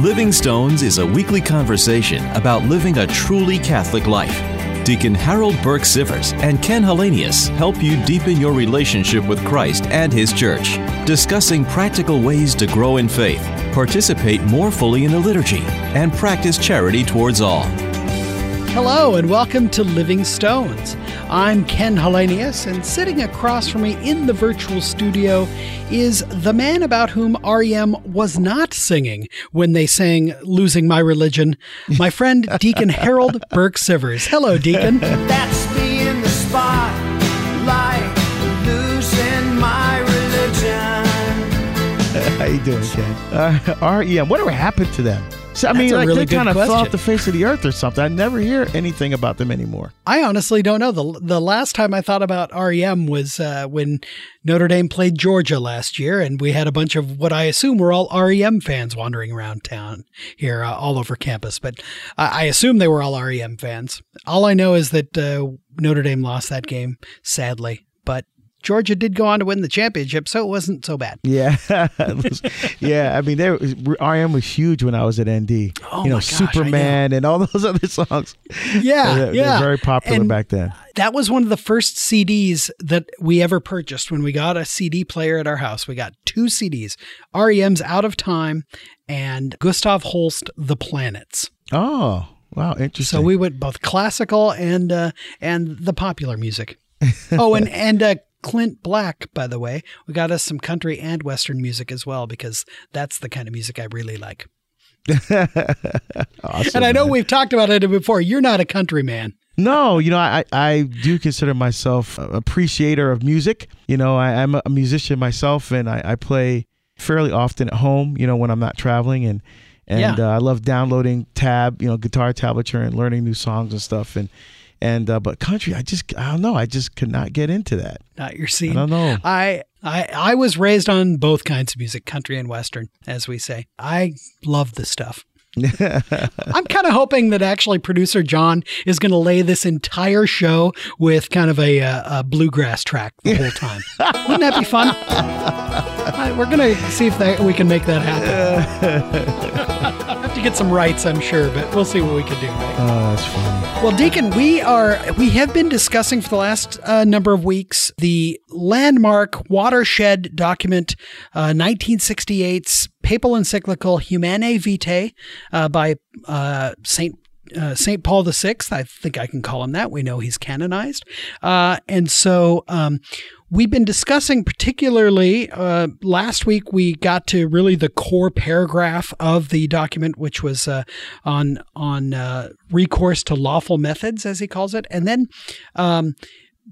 Living Stones is a weekly conversation about living a truly Catholic life. Deacon Harold Burke Sivers and Ken Hallenius help you deepen your relationship with Christ and His church, discussing practical ways to grow in faith, participate more fully in the liturgy, and practice charity towards all. Hello, and welcome to Living Stones. I'm Ken Hallenius, and sitting across from me in the virtual studio is the man about whom REM was not singing when they sang Losing My Religion, my friend Deacon Harold Burke Sivers. Hello, Deacon. That's me in the spotlight, losing my religion. How you doing, Ken? Uh, REM, whatever happened to them? So, I That's mean, like really they kind of fell off the face of the earth or something. I never hear anything about them anymore. I honestly don't know. The, the last time I thought about REM was uh, when Notre Dame played Georgia last year, and we had a bunch of what I assume were all REM fans wandering around town here, uh, all over campus. But I, I assume they were all REM fans. All I know is that uh, Notre Dame lost that game, sadly. But Georgia did go on to win the championship, so it wasn't so bad. Yeah, was- yeah. I mean, they, REM was huge when I was at ND. Oh you know, my gosh, know. Superman and all those other songs. Yeah, They're- they're yeah. very popular And back then. That was one of the first CDs that we ever purchased when we got a CD player at our house. We got two CDs REM's Out of Time and Gustav Holst, The Planets. Oh, wow, interesting. So we went both classical and uh, and the popular music. oh, and and uh, Clint Black, by the way, we got us some country and western music as well because that's the kind of music I really like. Awesome, And I know man. we've talked about it before. You're not a country man. No, you know, I, I do consider myself an appreciator of music. You know, I, I'm a musician myself and I, I play fairly often at home, you know, when I'm not traveling. And, and Yeah. uh, I love downloading tab, you know, guitar tablature and learning new songs and stuff. And, and, uh, but country, I just, I don't know. I just could not get into that. Not your scene. I don't know. I, I I was raised on both kinds of music, country and western, as we say. I love the stuff. I'm kind of hoping that actually producer John is going to lay this entire show with kind of a, uh, a bluegrass track the whole time. Wouldn't that be fun? I- we're going to see if that, we can make that happen. get some rights, I'm sure, but we'll see what we can do. Oh, that's funny. Well, Deacon, we are we have been discussing for the last uh, number of weeks the landmark watershed document, uh, 1968's papal encyclical Humanae Vitae uh, by uh, Saint. Uh, Saint Paul the Sixth. I think I can call him that. We know he's canonized, uh, and so um, we've been discussing particularly uh, last week. We got to really the core paragraph of the document, which was uh, on on uh, recourse to lawful methods, as he calls it, and then. Um,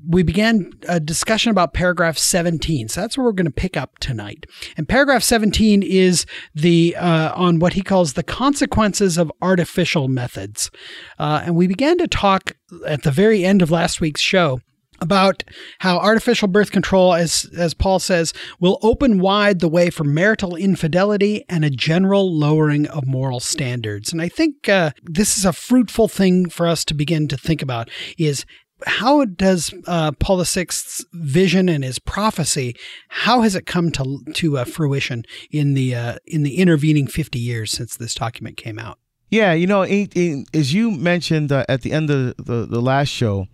we began a discussion about paragraph 17. So that's where we're going to pick up tonight. And paragraph 17 is the uh, on what he calls the consequences of artificial methods. Uh, and we began to talk at the very end of last week's show about how artificial birth control, as as Paul says, will open wide the way for marital infidelity and a general lowering of moral standards. And I think uh, this is a fruitful thing for us to begin to think about: is how does uh, Paul VI's vision and his prophecy how has it come to to uh, fruition in the uh, in the intervening fifty years since this document came out? Yeah, you know, as you mentioned uh, at the end of the, the last show,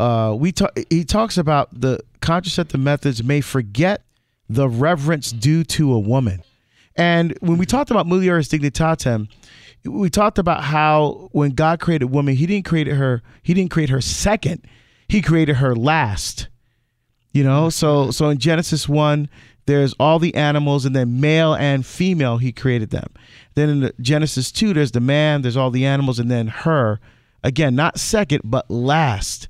uh, we ta- he talks about the contraceptive methods may forget the reverence due to a woman. And when we talked about mulieris dignitatem, we talked about how when God created woman, he didn't create her, he didn't create her second, he created her last. You know, so so in Genesis 1, there's all the animals and then male and female he created them. Then in Genesis 2, there's the man, there's all the animals and then her. Again, not second, but last.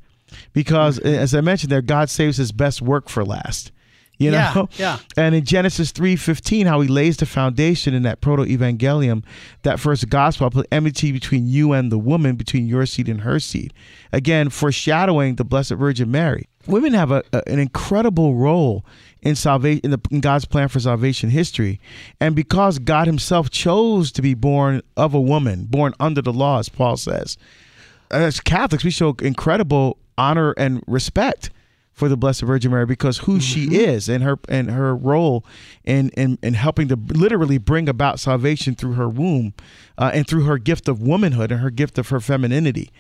Because as I mentioned there, God saves his best work for last. You know? yeah. And in Genesis 3:15, how he lays the foundation in that proto-evangelium, that first gospel, I'll put enmity between you and the woman, between your seed and her seed. Again, foreshadowing the Blessed Virgin Mary. Women have a, a- an incredible role in salvation in, the, in God's plan for salvation history. And because God himself chose to be born of a woman, born under the law, as Paul says, as Catholics, we show incredible honor and respect for the Blessed Virgin Mary because who she is and her and her role in in, in helping to literally bring about salvation through her womb uh, and through her gift of womanhood and her gift of her femininity,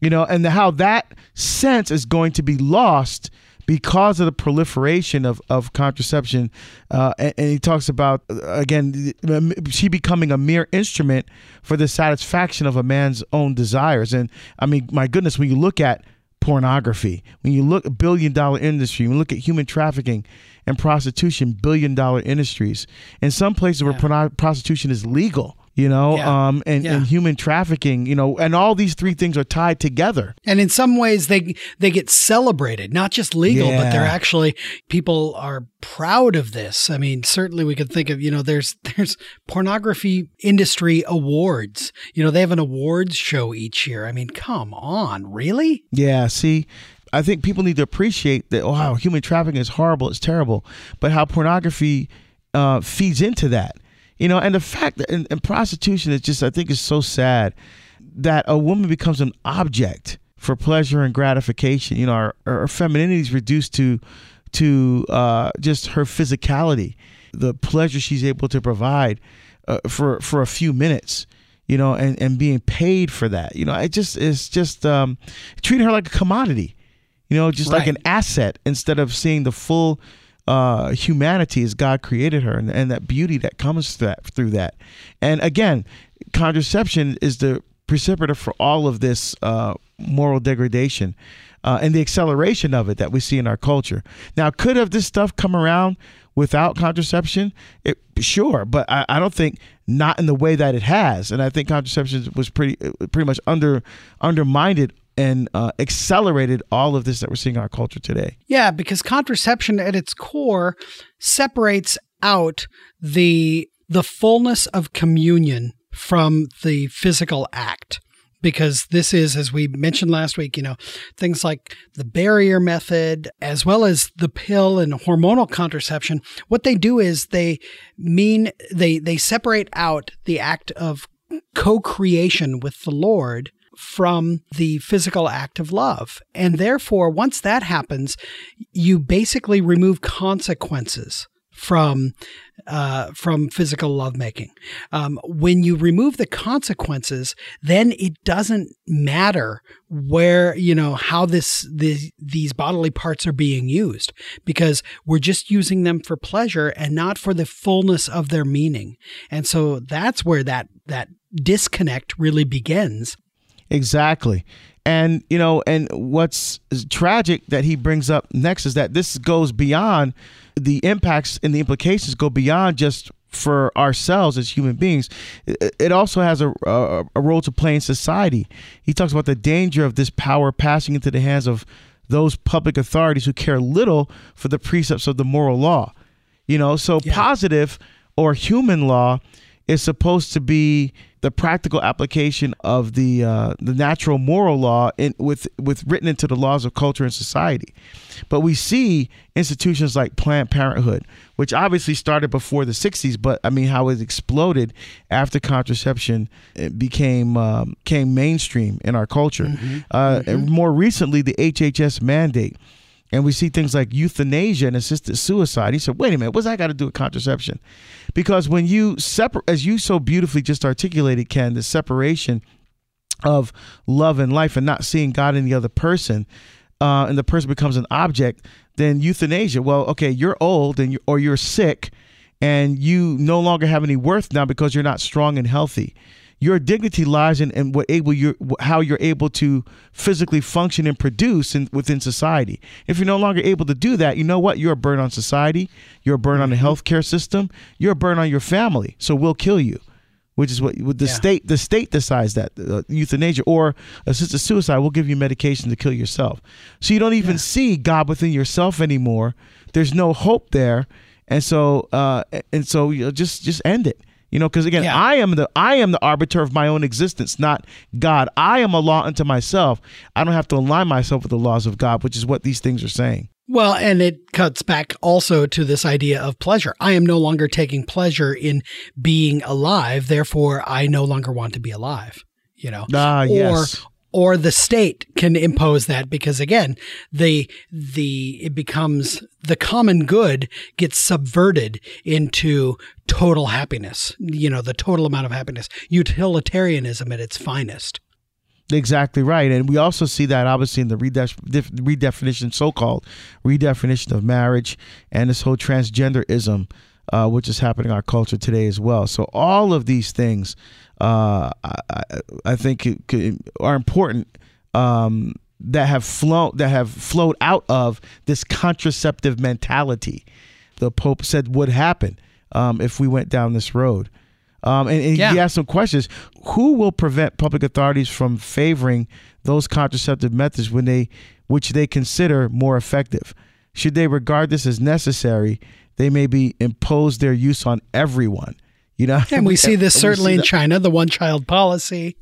you know, and how that sense is going to be lost because of the proliferation of, of contraception. Uh, and, and he talks about, uh, again, she becoming a mere instrument for the satisfaction of a man's own desires. And I mean, my goodness, when you look at pornography, when you look at billion dollar industry, when you look at human trafficking and prostitution, billion dollar industries, in some places where prostitution is legal, you know, Yeah. um, and, Yeah. and human trafficking, you know, and all these three things are tied together. And in some ways, they they get celebrated, not just legal, but they're actually people are proud of this. I mean, certainly we could think of you know there's there's pornography industry awards. You know, they have an awards show each year. I mean, come on, really? Yeah, see, I think people need to appreciate that. Wow, human trafficking is horrible. It's terrible, but how pornography uh, feeds into that, you know, and the fact that and, and prostitution is just, I think, is so sad that a woman becomes an object for pleasure and gratification. You know, our, our femininity is reduced to to uh, just her physicality, the pleasure she's able to provide uh, for for a few minutes you know, and, and being paid for that. You know, it just it's just um, treating her like a commodity, you know, just like an asset instead of seeing the full uh, humanity as God created her and, and that beauty that comes through that, through that. And again, contraception is the precipitator for all of this uh, moral degradation. Uh, and the acceleration of it that we see in our culture. Now, could have this stuff come around without contraception? It, sure, but I, I don't think not in the way that it has. And I think contraception was pretty pretty much under undermined and uh, accelerated all of this that we're seeing in our culture today. Yeah, because contraception at its core separates out the the fullness of communion from the physical act. Because this is, as we mentioned last week, you know, things like the barrier method, as well as the pill and hormonal contraception. What they do is they mean they they separate out the act of co-creation with the Lord from the physical act of love. And therefore, once that happens, you basically remove consequences from uh, from physical lovemaking. Um, when you remove the consequences, then it doesn't matter where you know how this the, these bodily parts are being used because we're just using them for pleasure and not for the fullness of their meaning. And so that's where that that disconnect really begins. Exactly. And you know, and what's tragic that he brings up next is that this goes beyond the impacts and the implications go beyond just for ourselves as human beings. It also has a, a a role to play in society. He talks about the danger of this power passing into the hands of those public authorities who care little for the precepts of the moral law. You know, so positive or human law is supposed to be the practical application of the uh, the natural moral law in, with with written into the laws of culture and society. But we see institutions like Planned Parenthood, which obviously started before the '60s, but I mean how it exploded after contraception it became um, came mainstream in our culture. Uh, And more recently, the HHS mandate. And we see things like euthanasia and assisted suicide. He said, wait a minute, what's that got to do with contraception? Because when you separate, as you so beautifully just articulated, Ken, the separation of love and life and not seeing God in the other person, uh, and the person becomes an object, then euthanasia. Well, okay, you're old and you or you're sick, and you no longer have any worth now because you're not strong and healthy. Your dignity lies in, in what able you how you're able to physically function and produce in, within society. If you're no longer able to do that, you know what? You're a burden on society. You're a burden on the healthcare system. You're a burden on your family. So we'll kill you which is what the Yeah. state the state decides that uh, euthanasia or assisted suicide will give you medication to kill yourself. So you don't even see God within yourself anymore. There's no hope there, and so uh, and so you know, just just end it. You know, because again, Yeah. I am the I am the arbiter of my own existence, not God. I am a law unto myself. I don't have to align myself with the laws of God, which is what these things are saying. Well, and it cuts back also to this idea of pleasure. I am no longer taking pleasure in being alive, therefore I no longer want to be alive. You know, Ah, or yes. Or the state can impose that because again the the it becomes the common good gets subverted into total happiness you know the total amount of happiness utilitarianism at its finest Exactly right. And we also see that obviously in the redef- redefinition, so called redefinition of marriage and this whole transgenderism, uh, which is happening in our culture today as well. So, all of these things, uh, I, I, think, it, are important. Um, that have flown that have flowed out of this contraceptive mentality, the Pope said would happen um, if we went down this road. Um, and, and Yeah. he asked some questions. Who will prevent public authorities from favoring those contraceptive methods when they, which they consider more effective? Should they regard this as necessary, they may be impose their use on everyone. You know, and we see this certainly see in china the one child policy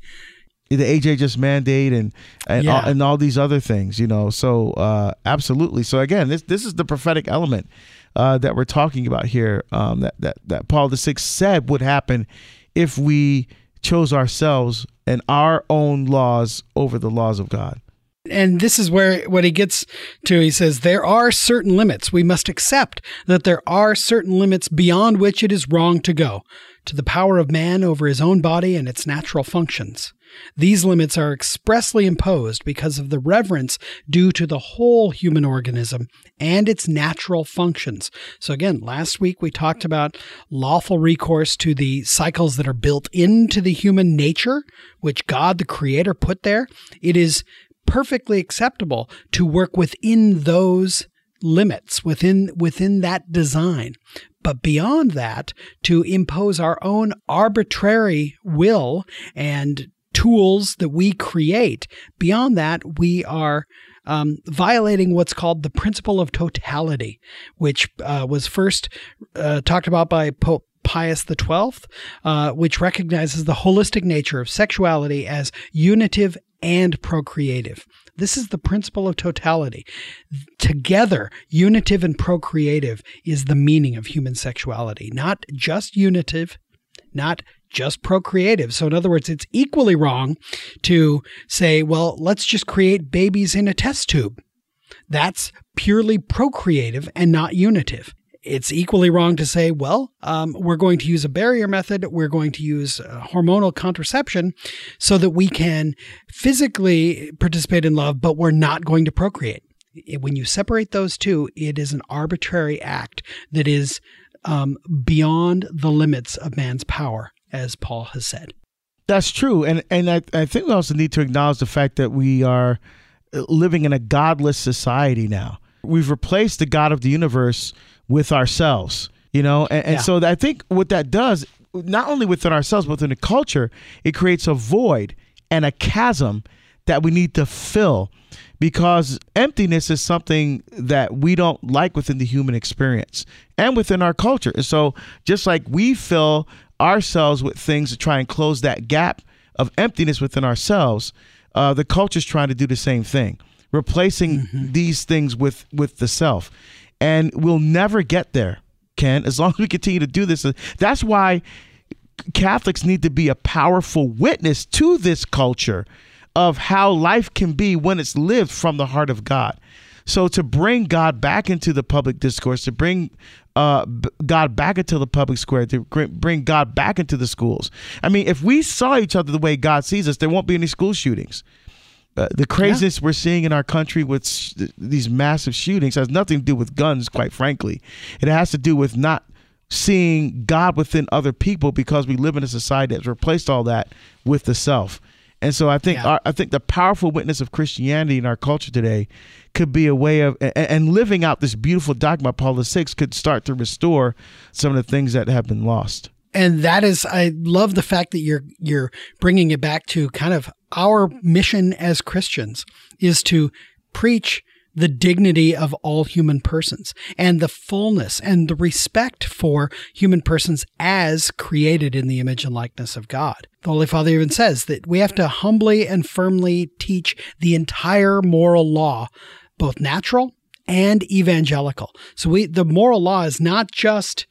the HHS mandate and and, Yeah. all, and all these other things, you know. So uh, absolutely. So again, this this is the prophetic element uh, that we're talking about here. Um, that that that Paul the Sixth said would happen if we chose ourselves and our own laws over the laws of God. And this is where what he gets to he says there are certain limits we must accept that there are certain limits beyond which it is wrong to go to the power of man over his own body and its natural functions these limits are expressly imposed because of the reverence due to the whole human organism and its natural functions. So, again, last week we talked about lawful recourse to the cycles that are built into the human nature, which God the Creator put there. It is perfectly acceptable to work within those limits within within that design. But beyond that to impose our own arbitrary will and tools that we create beyond that we are um, violating what's called the principle of totality which uh, was first uh, talked about by pope Pius XII, uh, which recognizes the holistic nature of sexuality as unitive and procreative. This is the principle of totality. Together, unitive and procreative is the meaning of human sexuality, not just unitive, not just procreative. So, in other words, it's equally wrong to say, well, let's just create babies in a test tube. That's purely procreative and not unitive. It's equally wrong to say, well, um, we're going to use a barrier method, we're going to use uh, hormonal contraception so that we can physically participate in love, but we're not going to procreate. When you separate those two, it is an arbitrary act that is um, beyond the limits of man's power, as Paul has said. That's true, and and I, I think we also need to acknowledge the fact that we are uh, living in a godless society now. We've replaced the God of the universe with ourselves, you know, and, and Yeah. so I think what that does, not only within ourselves but within the culture, it creates a void and a chasm that we need to fill because emptiness is something that we don't like within the human experience and within our culture. And so, just like we fill ourselves with things to try and close that gap of emptiness within ourselves, uh, the is trying to do the same thing, replacing these things with with the self, and we'll never get there, Ken. As long as we continue to do this, that's why Catholics need to be a powerful witness to this culture of how life can be when it's lived from the heart of God. So to bring God back into the public discourse, to bring uh, God back into the public square, to bring God back into the schools. I mean, if we saw each other the way God sees us, there won't be any school shootings. Uh, the craziness we're seeing in our country with sh- these massive shootings has nothing to do with guns, quite frankly. It has to do with not seeing God within other people because we live in a society that's replaced all that with the self. And so I think Yeah. our, I think the powerful witness of Christianity in our culture today could be a way of and, and living out this beautiful dogma Paul VI could start to restore some of the things that have been lost. and that is i love the fact that you're you're bringing it back to kind of our mission as christians is to preach the dignity of all human persons and the fullness and the respect for human persons as created in the image and likeness of God. The Holy Father even says that we have to humbly and firmly teach the entire moral law, both natural and evangelical. So we the moral law is not just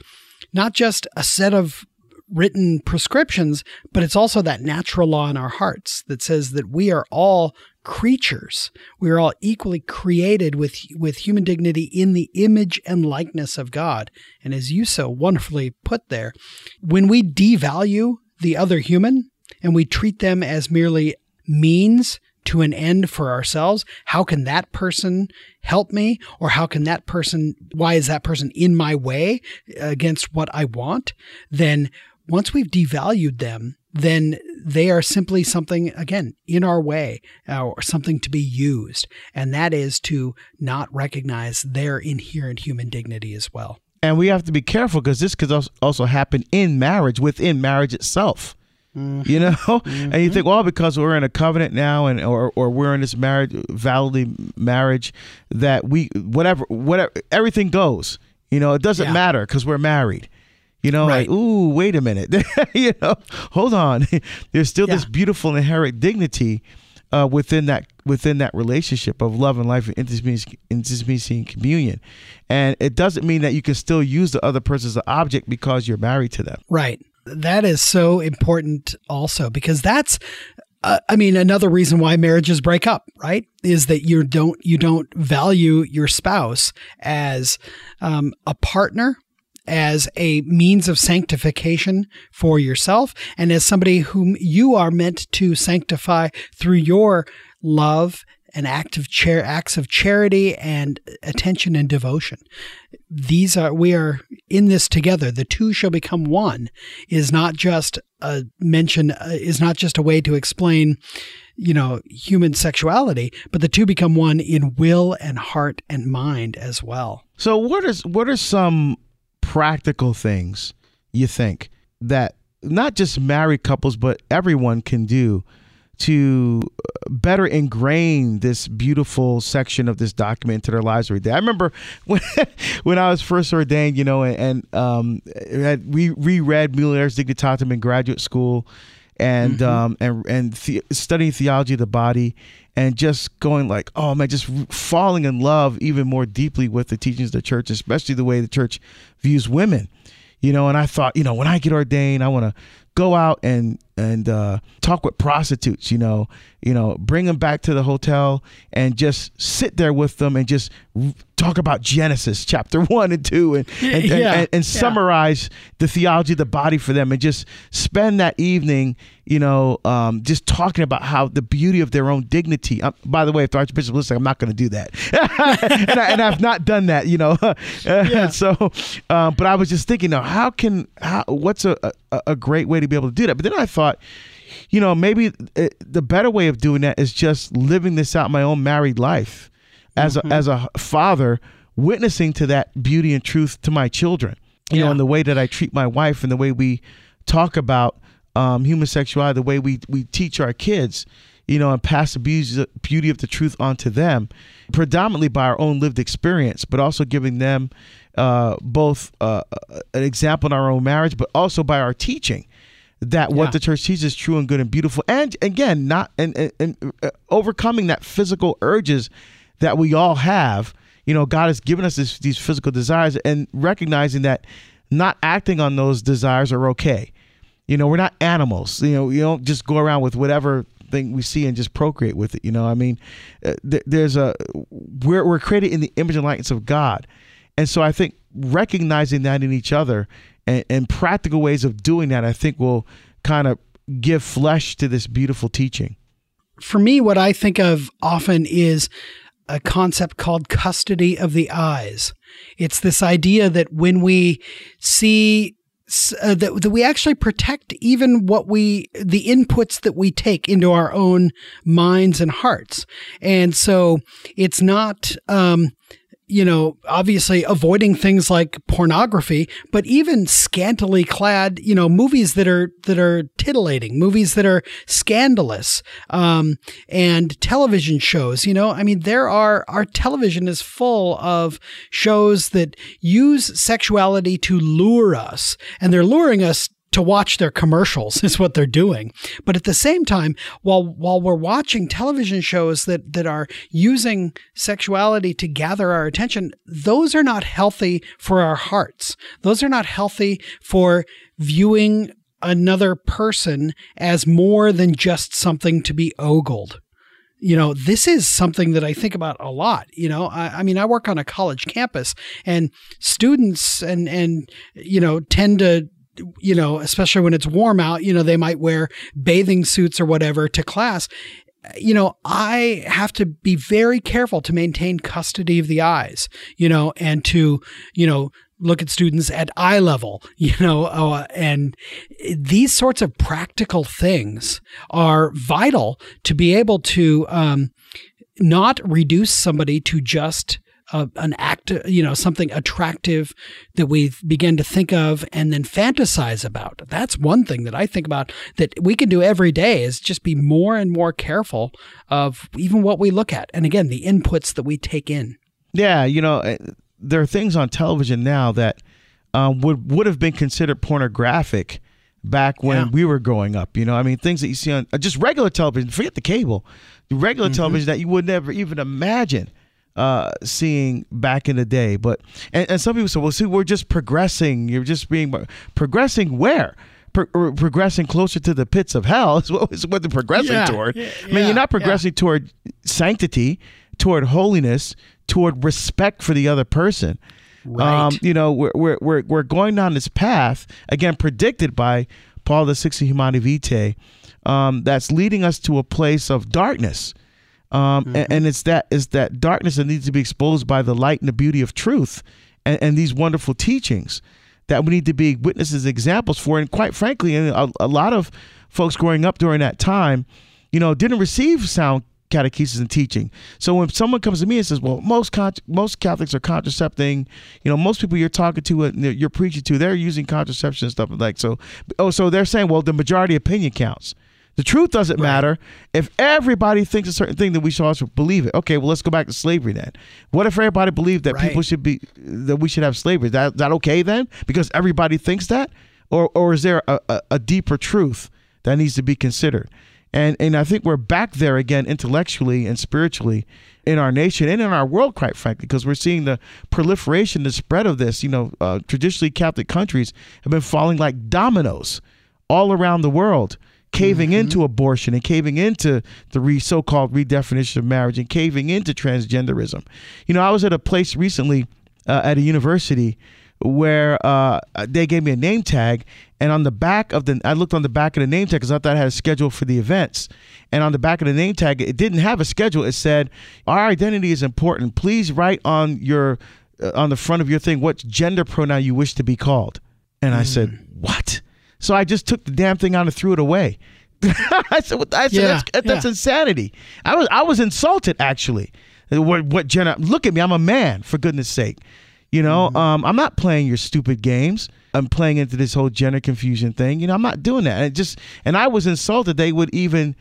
not just a set of written prescriptions, but it's also that natural law in our hearts that says that we are all creatures. We are all equally created with with human dignity in the image and likeness of God. And as you so wonderfully put there, when we devalue the other human and we treat them as merely means to an end for ourselves, how can that person help me? Or how can that person, why is that person in my way against what I want? Then once we've devalued them, then they are simply something, again, in our way uh, or something to be used. And that is to not recognize their inherent human dignity as well. And we have to be careful because this could also happen in marriage, within marriage itself. Mm-hmm. You know, mm-hmm. and you think, well, because we're in a covenant now, and or or we're in this marriage, validly marriage, that we whatever whatever everything goes. You know, it doesn't yeah. matter because we're married. You know, right. like, ooh, wait a minute. you know, hold on. There's still yeah. this beautiful inherent dignity uh, within that within that relationship of love and life and intimacy, intimacy and communion. And it doesn't mean that you can still use the other person as an object because you're married to them. Right that is so important also because that's uh, I mean, another reason why marriages break up, right, is that you don't you don't value your spouse as um, a partner, as a means of sanctification for yourself, and as somebody whom you are meant to sanctify through your love and act of acts of charity and attention and devotion. These are we are in this together. The two shall become one is not just a mention uh, is not just a way to explain you know human sexuality, but the two become one in will and heart and mind as well. So what is what are some practical things you think that not just married couples but everyone can do to better ingrain this beautiful section of this document into their lives every day. I remember when when I was first ordained, you know, and, and um, we reread Mulieris Dignitatem in graduate school, and mm-hmm. um, and and the, studying theology of the body, and just going like, oh man, just falling in love even more deeply with the teachings of the church, especially the way the church views women you know and i thought you know when i get ordained i want to go out and and uh, talk with prostitutes. You know, you know, bring them back to the hotel and just sit there with them and just talk about Genesis chapter one and two and and, yeah, and, and, and summarize yeah. the theology of the body for them and just spend that evening, you know, um, just talking about how the beauty of their own dignity. Uh, by the way, if the Archbishop listening, I'm not going to do that, and, I, have not done that, you know. yeah. so, um, but I was just thinking, now, how can how what's a, a, a great way to be able to do that? But then I thought you know, maybe it, the better way of doing that is just living this out my own married life as mm-hmm. a, as a father witnessing to that beauty and truth to my children you yeah. know in the way that i treat my wife and the way we talk about um, human sexuality the way we, we teach our kids you know and pass the beauty of the truth onto them predominantly by our own lived experience but also giving them uh, both uh, an example in our own marriage but also by our teaching that what yeah. the church teaches is true and good and beautiful and again not and, and, and uh, overcoming that physical urges that we all have. You know, God has given us this, these physical desires and recognizing that not acting on those desires are okay. You know, we're not animals. You know, you don't just go around with whatever thing we see and just procreate with it. You know, I mean, uh, th- there's a we're we're created in the image and likeness of God, and so I think recognizing that in each other and, and practical ways of doing that, I think will kind of give flesh to this beautiful teaching. For me, what I think of often is a concept called custody of the eyes. It's this idea that when we see uh, that, that we actually protect even what we the inputs that we take into our own minds and hearts. And so it's not um, you know, obviously avoiding things like pornography, but even scantily clad, you know, movies that are that are titillating, movies that are scandalous, um, and television shows. You know, I mean, there are our television is full of shows that use sexuality to lure us, and they're luring us to watch their commercials is what they're doing. But at the same time, while while we're watching television shows that that are using sexuality to gather our attention, those are not healthy for our hearts. Those are not healthy for viewing another person as more than just something to be ogled you know, this is something that I think about a lot. You know, I, I, mean, I work on a college campus, and students and and you know tend to. You know, especially when it's warm out, you know, they might wear bathing suits or whatever to class. You know, I have to be very careful to maintain custody of the eyes, you know, and to, you know, look at students at eye level, you know, uh, and these sorts of practical things are vital to be able to um, not reduce somebody to just uh, an act, you know, something attractive that we begin to think of and then fantasize about. That's one thing that I think about that we can do every day is just be more and more careful of even what we look at. And again, the inputs that we take in. Yeah, you know, eh, there are things on television now that um, would would have been considered pornographic back when yeah. we were growing up. You know, I mean, things that you see on uh, just regular television. Forget the cable, the regular mm-hmm. television that you would never even imagine uh, seeing back in the day. But and, and some people say, well, see, we're just progressing. You're just being progressing where. Pro- progressing closer to the pits of hell is what, is what they're progressing yeah, toward. Yeah, I mean, you're not progressing toward sanctity, toward holiness, toward respect for the other person. Right. Um, you know, we're, we're, we're, we're going down this path, again, predicted by Paul the Sixth Humanae Vitae, um, that's leading us to a place of darkness. Um, mm-hmm. and, and, it's that is that darkness that needs to be exposed by the light and the beauty of truth and, and these wonderful teachings that we need to be witnesses, examples for. And quite frankly, and a, a lot of folks growing up during that time, you know, didn't receive sound catechesis and teaching. So when someone comes to me and says, "Well, most con- most Catholics are contracepting," you know, most people you're talking to, uh, you're preaching to, they're using contraception and stuff like so. Oh, so they're saying, "Well, the majority opinion counts." The truth doesn't right. matter. If everybody thinks a certain thing, then we should also believe it. Okay, well, let's go back to slavery then. What if everybody believed that right. people should be that we should have slavery? Is that that okay then? Because everybody thinks that, or or is there a, a, a deeper truth that needs to be considered? And and I think we're back there again intellectually and spiritually in our nation and in our world, quite frankly, because we're seeing the proliferation, the spread of this. You know, uh, traditionally Catholic countries have been falling like dominoes all around the world caving mm-hmm. into abortion and caving into the re, so-called redefinition of marriage and caving into transgenderism. You know, I was at a place recently uh, at a university where uh, they gave me a name tag, and on the back of the, I looked on the back of the name tag because I thought I had a schedule for the events, and on the back of the name tag, it didn't have a schedule. It said, "Our identity is important. Please write on your, uh, on the front of your thing what gender pronoun you wish to be called." And I said, mm. "What?" So I just took the damn thing out and threw it away. I said, I said yeah, that's, that's yeah. insanity. I was I was insulted actually. What what gender? Look at me. I'm a man. For goodness sake, you know. Mm-hmm. Um, I'm not playing your stupid games. I'm playing into this whole gender confusion thing. You know, I'm not doing that. And just and I was insulted. They would even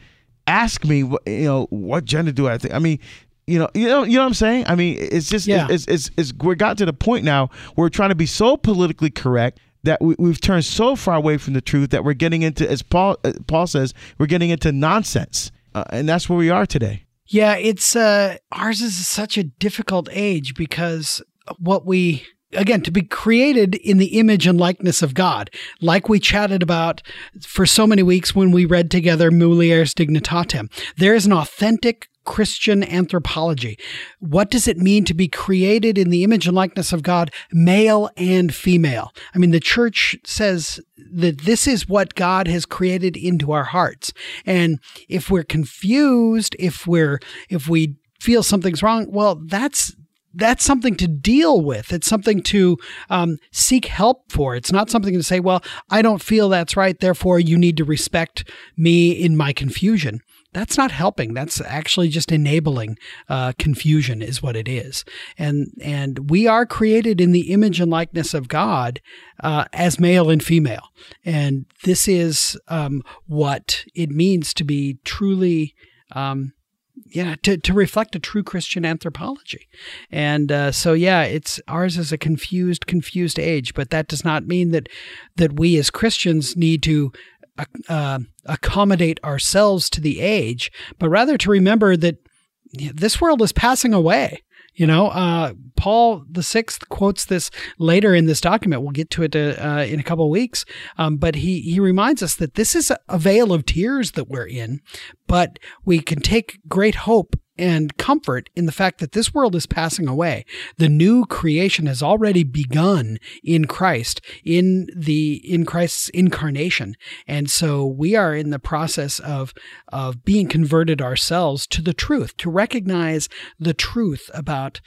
ask me, you know, what gender do I think? I mean, you know, you know, you know what I'm saying? I mean, it's just, yeah. it's, it's, it's, it's, we're got to the point now where we're trying to be so politically correct that we, have turned so far away from the truth that we're getting into, as Paul uh, Paul says, we're getting into nonsense, uh, and that's where we are today. Yeah, it's uh, ours is such a difficult age because what we again to be created in the image and likeness of God, like we chatted about for so many weeks when we read together Mulieris Dignitatem. There is an authentic Christian anthropology. What does it mean to be created in the image and likeness of God, male and female? I mean, the church says that this is what God has created into our hearts. And if we're confused, if we're, if we feel something's wrong, well, that's that's something to deal with. It's something to um, seek help for. It's not something to say, well, I don't feel that's right, therefore you need to respect me in my confusion that's not helping. That's actually just enabling uh, confusion, is what it is. And and we are created in the image and likeness of God uh, as male and female, and this is um, what it means to be truly. Um, yeah, to, to reflect a true Christian anthropology. And uh, so, yeah, it's ours is a confused, confused age, but that does not mean that that we as Christians need to uh, accommodate ourselves to the age, but rather to remember that this world is passing away. You know, uh, Paul the Sixth quotes this later in this document. We'll get to it uh, in a couple of weeks, um, but he he reminds us that this is a, vale of tears that we're in, but we can take great hope and comfort in the fact that this world is passing away. The new creation has already begun in Christ, in the in Christ's incarnation. And so we are in the process of of being converted ourselves to the truth, to recognize the truth about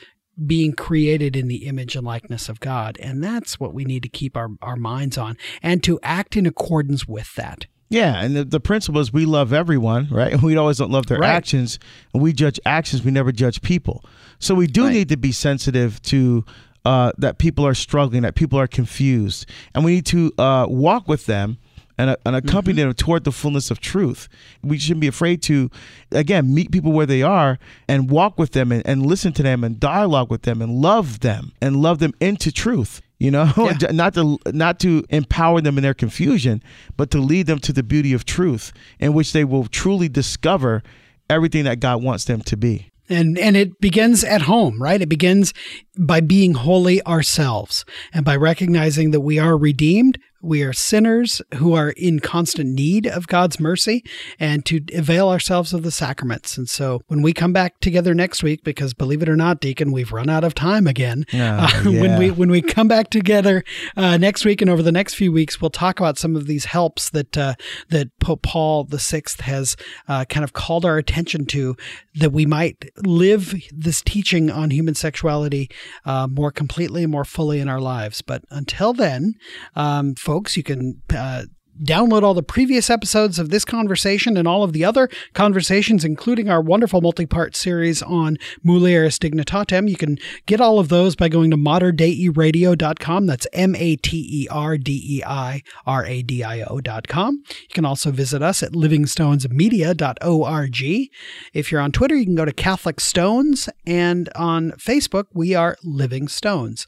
being created in the image and likeness of God. And that's what we need to keep our, our minds on and to act in accordance with that. Yeah, and the, the principle is we love everyone, right? And we always don't love their Right. actions, and we judge actions. We never judge people. So we do Right. need to be sensitive to uh, that people are struggling, that people are confused, and we need to uh, walk with them and, uh, and accompany Mm-hmm. them toward the fullness of truth. We shouldn't be afraid to, again, meet people where they are and walk with them and, and listen to them and dialogue with them and love them and love them into truth. You know, Yeah. not to not to empower them in their confusion, but to lead them to the beauty of truth, in which they will truly discover everything that God wants them to be. And and it begins at home, right? It begins by being holy ourselves and by recognizing that we are redeemed, we are sinners who are in constant need of God's mercy and to avail ourselves of the sacraments. And so when we come back together next week because believe it or not, deacon, we've run out of time again. Ah, Uh, when we when we come back together uh, next week and over the next few weeks, we'll talk about some of these helps that uh, that Pope Paul VI has uh, kind of called our attention to, that we might live this teaching on human sexuality uh, more completely and more fully in our lives. But until then, um, folks, you can. Uh, Download all the previous episodes of this conversation and all of the other conversations, including our wonderful multi part series on Mulieris Dignitatem. You can get all of those by going to materdeiradio.com. That's M A T E R D E I R A D I O.com. You can also visit us at livingstonesmedia.org. If you're on Twitter, you can go to Catholic Stones, and on Facebook, we are Living Stones.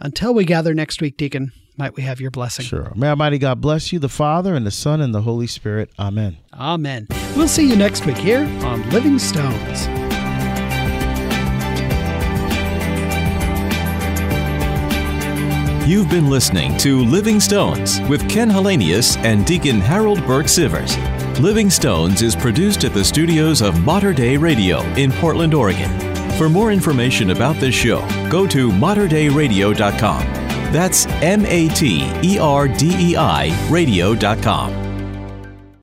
Until we gather next week, Deacon, might we have your blessing? Sure. May Almighty God bless you, the Father and the Son and the Holy Spirit. Amen. Amen. We'll see you next week here on Living Stones. You've been listening to Living Stones with Ken Hallenius and Deacon Harold Burke Sivers. Living Stones is produced at the studios of Mater Dei Radio in Portland, Oregon. For more information about this show, go to materdeiradio.com. That's M A T E R D E I radio.com.